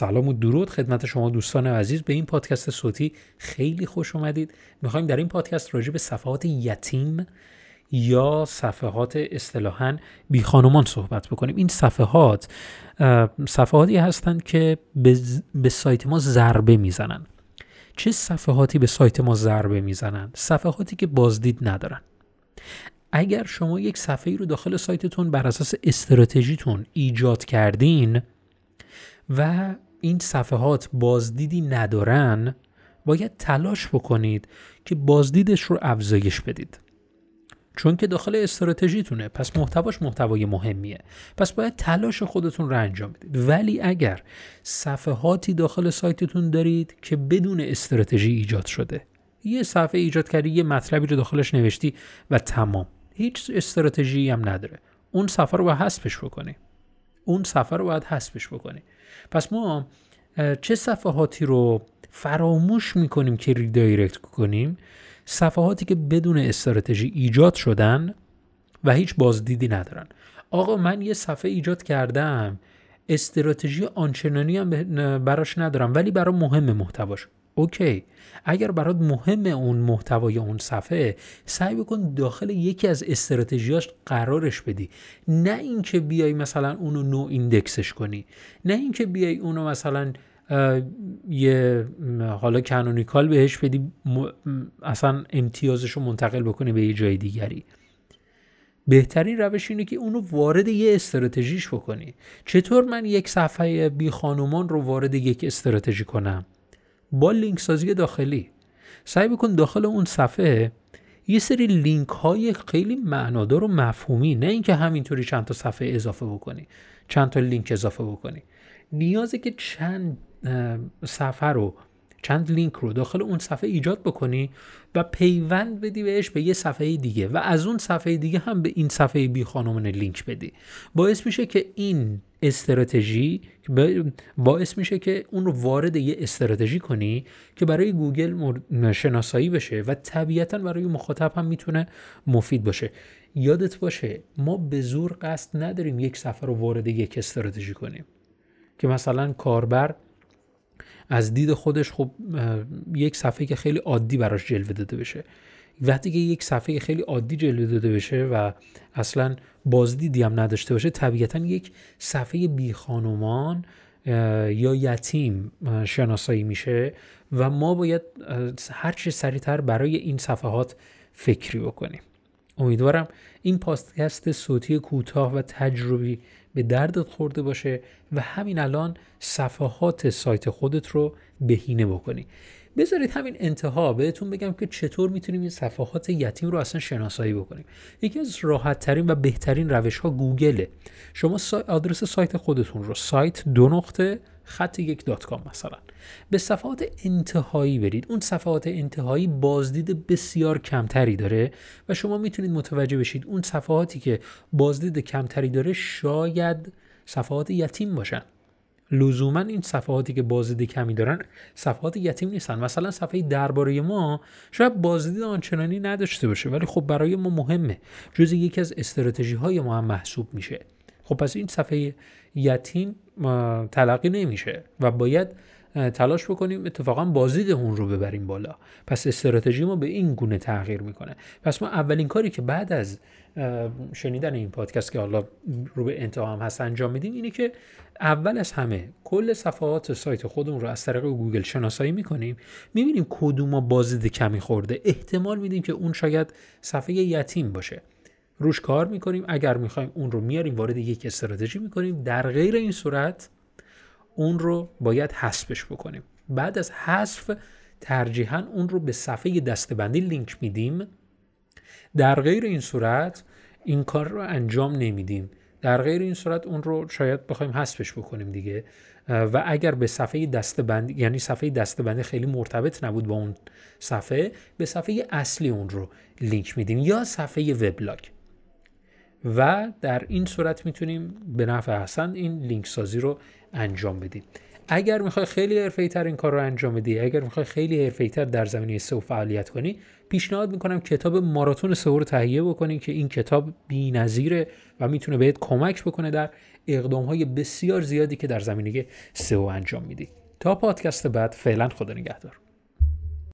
سلام و درود خدمت شما دوستان عزیز. به این پادکست صوتی خیلی خوش اومدید. می‌خوایم در این پادکست راجع به صفحات یتیم یا صفحات اصطلاحا بی خانمان صحبت بکنیم. این صفحات صفحاتی هستند که به سایت ما ضربه می‌زنن. چه صفحاتی به سایت ما ضربه می‌زنن؟ صفحاتی که بازدید ندارن. اگر شما یک صفحه رو داخل سایتتون بر اساس استراتژیتون ایجاد کردین و این صفحات بازدیدی ندارن باید تلاش بکنید که بازدیدش رو افزایش بدید. چون که داخل استراتژیتونه پس محتواش محتوای مهمیه. پس باید تلاش خودتون رو انجام بدید. ولی اگر صفحاتی داخل سایتتون دارید که بدون استراتژی ایجاد شده یه صفحه ایجاد کردی یه مطلبی رو داخلش نوشتی و تمام. هیچ استراتژی هم نداره. اون صفحه رو باید حذفش بکنی. اون صفحه رو باید حذفش بکنی. پس ما چه صفحاتی رو فراموش می‌کنیم که ریدایرکت کنیم؟ صفحاتی که بدون استراتژی ایجاد شدن و هیچ بازدیدی ندارن. آقا من یه صفحه ایجاد کردم استراتژی آنچنانی هم براش ندارم ولی برای مهم محتواش اوکی. اگر برات مهم اون محتوای اون صفحه سعی بکن داخل یکی از استراتژیاش قرارش بدی. نه اینکه بیای مثلا اونو no index ش کنی. نه اینکه بیای اونو مثلا یه حالا canonical بهش بدی اصلا امتیازش رو منتقل بکنی به یه جای دیگری. بهترین روش اینه که اونو وارد یه استراتژیش بکنی. چطور من یک صفحه بی خانومان رو وارد یک استراتژی کنم؟ با لینک سازی داخلی. سعی بکن داخل اون صفحه یه سری لینک های خیلی معنادار و مفهومی نه اینکه همینطوری چند تا صفحه اضافه بکنی چند تا لینک اضافه بکنی. نیازه که چند صفحه رو چند لینک رو داخل اون صفحه ایجاد بکنی و پیوند بدی بهش به یه صفحه دیگه و از اون صفحه دیگه هم به این صفحه بی خانمان لینک بدی. باعث میشه که این استراتژی باعث میشه که اون رو وارد یه استراتژی کنی که برای گوگل شناسایی بشه و طبیعتا برای مخاطب هم می‌تونه مفید باشه. یادت باشه ما به زور قصد نداریم یک صفحه رو وارد یک استراتژی کنیم. که مثلا کاربر از دید خودش خب یک صفحه که خیلی عادی براش جلوه داده بشه. وقتی که یک صفحه خیلی عادی جلوه داده بشه و اصلا بازدیدی هم نداشته باشه طبیعتا یک صفحه بی خانومان یا یتیم شناسایی میشه و ما باید هر چه سریعتر برای این صفحات فکری بکنیم. امیدوارم این پادکست صوتی کوتاه و تجربی به دردت خورده باشه و همین الان صفحات سایت خودت رو بهینه بکنی. بذارید همین انتها بهتون بگم که چطور می‌تونیم این صفحات یتیم رو اصلا شناسایی بکنیم. یکی از راحت ترین و بهترین روش ها گوگله. شما آدرس سایت خودتون رو سایت دو نقطه خط یک دات کام مثلا. به صفحات انتهایی برید. اون صفحات انتهایی بازدید بسیار کمتری داره و شما می‌تونید متوجه بشید اون صفحاتی که بازدید کمتری داره شاید صفحات یتیم باشن. لزوما این صفحاتی که بازدید کمی دارن صفحات یتیم نیستن. مثلا صفحه درباره ما شاید بازدید آنچنانی نداشته باشه ولی خب برای ما مهمه. جز یکی از استراتژی های ما هم محسوب میشه. خب پس این صفحه یتیم تلقی نمیشه و باید تلاش بکنیم اتفاقا بازدید اون رو ببریم بالا. پس استراتژی ما به این گونه تغییر می‌کنه. پس ما اولین کاری که بعد از شنیدن این پادکست که حالا رو به انتها هم هست انجام میدیم اینه که اول از همه کل صفحات سایت خودمون رو از طریق گوگل شناسایی می‌کنیم. می‌بینیم کدوم ما بازدید کمی خورده. احتمال میدیم که اون شاید صفحه یتیم باشه. روش کار می‌کنیم. اگر می‌خوایم اون رو میاریم وارد یک استراتژی می‌کنیم. در غیر این صورت اون رو باید حذفش بکنیم. بعد از حذف ترجیحاً اون رو به صفحه دستبندی لینک میدیم. در غیر این صورت این کار رو انجام نمیدیم. در غیر این صورت اون رو شاید بخوایم حذفش بکنیم دیگه. و اگر به صفحه دستبندی یعنی صفحه دستبندی خیلی مرتبط نبود با اون صفحه به صفحه اصلی اون رو لینک میدیم یا صفحه وبلاگ. و در این صورت می‌تونیم به نفع حسن این لینک سازی رو انجام بدیم. اگر می‌خوای خیلی حرفه‌ای تر این کار رو انجام بدی اگر می‌خوای خیلی حرفه‌ای تر در زمینه سئو فعالیت کنی پیشنهاد می‌کنم کتاب ماراتون سئو رو تهیه بکنی که این کتاب بی‌نظیره و می‌تونه بهت کمک بکنه در اقدام های بسیار زیادی که در زمینه سئو انجام میدی. تا پادکست بعد فعلا خدا نگهدار.